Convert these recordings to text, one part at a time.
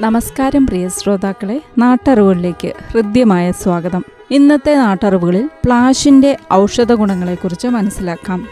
നമസ്കാരം പ്രിയ ശ്രോതാക്കളെ നാട്ടറിവുകളിലേക്ക് ഹൃദ്യമായ സ്വാഗതം. ഇന്നത്തെ നാട്ടറിവുകളിൽ പ്ലാഷിന്റെ ഔഷധ ഗുണങ്ങളെക്കുറിച്ച് മനസ്സിലാക്കാം.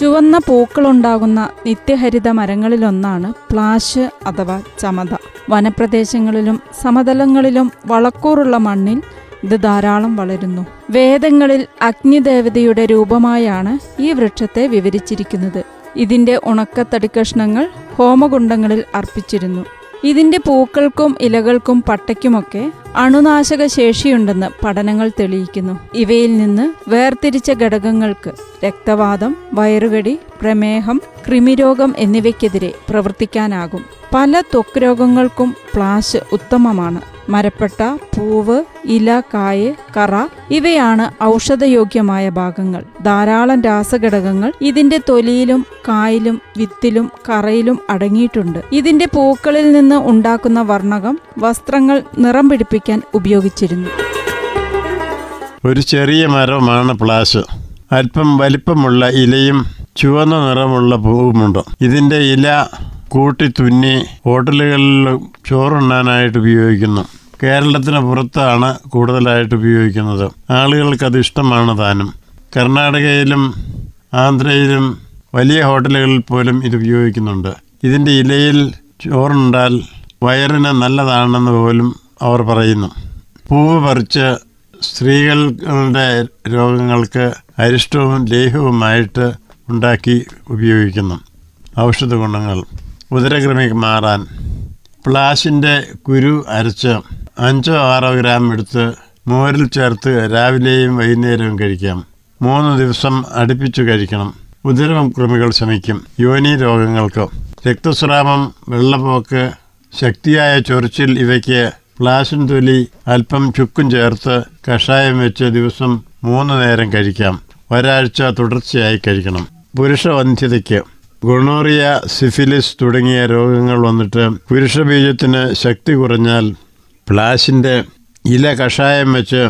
ചുവന്ന പൂക്കളുണ്ടാകുന്ന നിത്യഹരിത മരങ്ങളിലൊന്നാണ് പ്ലാഷ് അഥവാ ചമത. വനപ്രദേശങ്ങളിലും സമതലങ്ങളിലും വളക്കൂറുള്ള മണ്ണിൽ ഇത് ധാരാളം വളരുന്നു. വേദങ്ങളിൽ അഗ്നിദേവതയുടെ രൂപമായാണ് ഈ വൃക്ഷത്തെ വിവരിച്ചിരിക്കുന്നത്. ഇതിന്റെ ഉണക്കത്തടിക്കഷ്ണങ്ങൾ ഹോമകുണ്ടങ്ങളിൽ അർപ്പിച്ചിരുന്നു. ഇതിന്റെ പൂക്കൾക്കും ഇലകൾക്കും പട്ടയ്ക്കുമൊക്കെ അണുനാശക ശേഷിയുണ്ടെന്ന് പഠനങ്ങൾ തെളിയിക്കുന്നു. ഇവയിൽ നിന്ന് വേർതിരിച്ച ഘടകങ്ങൾക്ക് രക്തവാദം വയറുകടി പ്രമേഹം കൃമിരോഗം എന്നിവയ്ക്കെതിരെ പ്രവർത്തിക്കാനാകും. പല ത്വക്ക് രോഗങ്ങൾക്കും പ്ലാഷ് ഉത്തമമാണ്. മരപ്പെട്ട പൂവ് ഇല കായ് കറ ഇവയാണ് ഔഷധയോഗ്യമായ ഭാഗങ്ങൾ. ധാരാളം രാസഘടകങ്ങൾ ഇതിന്റെ തൊലിയിലും കായിലും വിത്തിലും കറയിലും അടങ്ങിയിട്ടുണ്ട്. ഇതിന്റെ പൂക്കളിൽ നിന്ന് ഉണ്ടാക്കുന്ന വർണകം വസ്ത്രങ്ങൾ നിറം പിടിപ്പിക്കാൻ ഉപയോഗിച്ചിരുന്നു. ഒരു ചെറിയ മരമാണ് പ്ലാശ്. അല്പം വലിപ്പമുള്ള ഇലയും ചുവന്ന നിറമുള്ള പൂവുമുണ്ട്. ഇതിന്റെ ഇല കൂട്ടി തുന്നി ഹോട്ടലുകളിലും ചോറുണ്ണാനായിട്ട് ഉപയോഗിക്കുന്നു. കേരളത്തിന് പുറത്താണ് കൂടുതലായിട്ട് ഉപയോഗിക്കുന്നത്. ആളുകൾക്ക് അത് ഇഷ്ടമാണ് താനും. കർണാടകയിലും ആന്ധ്രയിലും വലിയ ഹോട്ടലുകളിൽ പോലും ഇത് ഉപയോഗിക്കുന്നുണ്ട്. ഇതിന്റെ ഇലയിൽ ചോറുണ്ടാൽ വയറിന് നല്ലതാണെന്ന് പോലും അവർ പറയുന്നു. പൂവ് പറിച്ച് സ്ത്രീകളുടെ രോഗങ്ങൾക്ക് അരിഷ്ടവും ലേഹവുമായിട്ട് ഉണ്ടാക്കി ഉപയോഗിക്കുന്നു. ഔഷധ ഗുണങ്ങൾ ഉദരക്രമി മാറാൻ പ്ലാഷിന്റെ കുരു അരച്ച് അഞ്ചോ ആറോ ഗ്രാം എടുത്ത് മോരിൽ ചേർത്ത് രാവിലെയും വൈകുന്നേരവും കഴിക്കാം. മൂന്ന് ദിവസം അടുപ്പിച്ചു കഴിക്കണം. ഉദരവും കൃമികൾ ശമിക്കും. യോനി രോഗങ്ങൾക്ക് രക്തസ്രാവം വെള്ളപ്പോക്ക് ശക്തിയായ ചൊറിച്ചിൽ ഇവയ്ക്ക് പ്ലാശിൻ തൊലി അല്പം ചുക്കും ചേർത്ത് കഷായം വെച്ച് ദിവസം മൂന്ന് നേരം കഴിക്കാം. ഒരാഴ്ച തുടർച്ചയായി കഴിക്കണം. പുരുഷവന്ധ്യതയ്ക്ക് ഗുണോറിയ സിഫിലിസ് തുടങ്ങിയ രോഗങ്ങൾ വന്നിട്ട് പുരുഷബീജത്തിന് ശക്തി കുറഞ്ഞാൽ പ്ലാശിന്റെ ഇല കഷായം വെച്ച്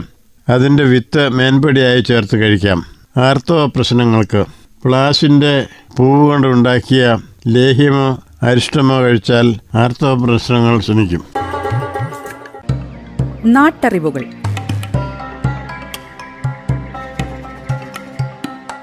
അതിന്റെ വിത്ത് മേൻപടിയായി ചേർത്ത് കഴിക്കാം. ആർത്തവ പ്രശ്നങ്ങൾക്ക് പ്ലാസിന്റെ പൂവ് കൊണ്ട് ഉണ്ടാക്കിയ ലേഹ്യമോ അരിഷ്ടമോ കഴിച്ചാൽ ആർത്തവ പ്രശ്നങ്ങൾ നാട്ടറിവുകൾ.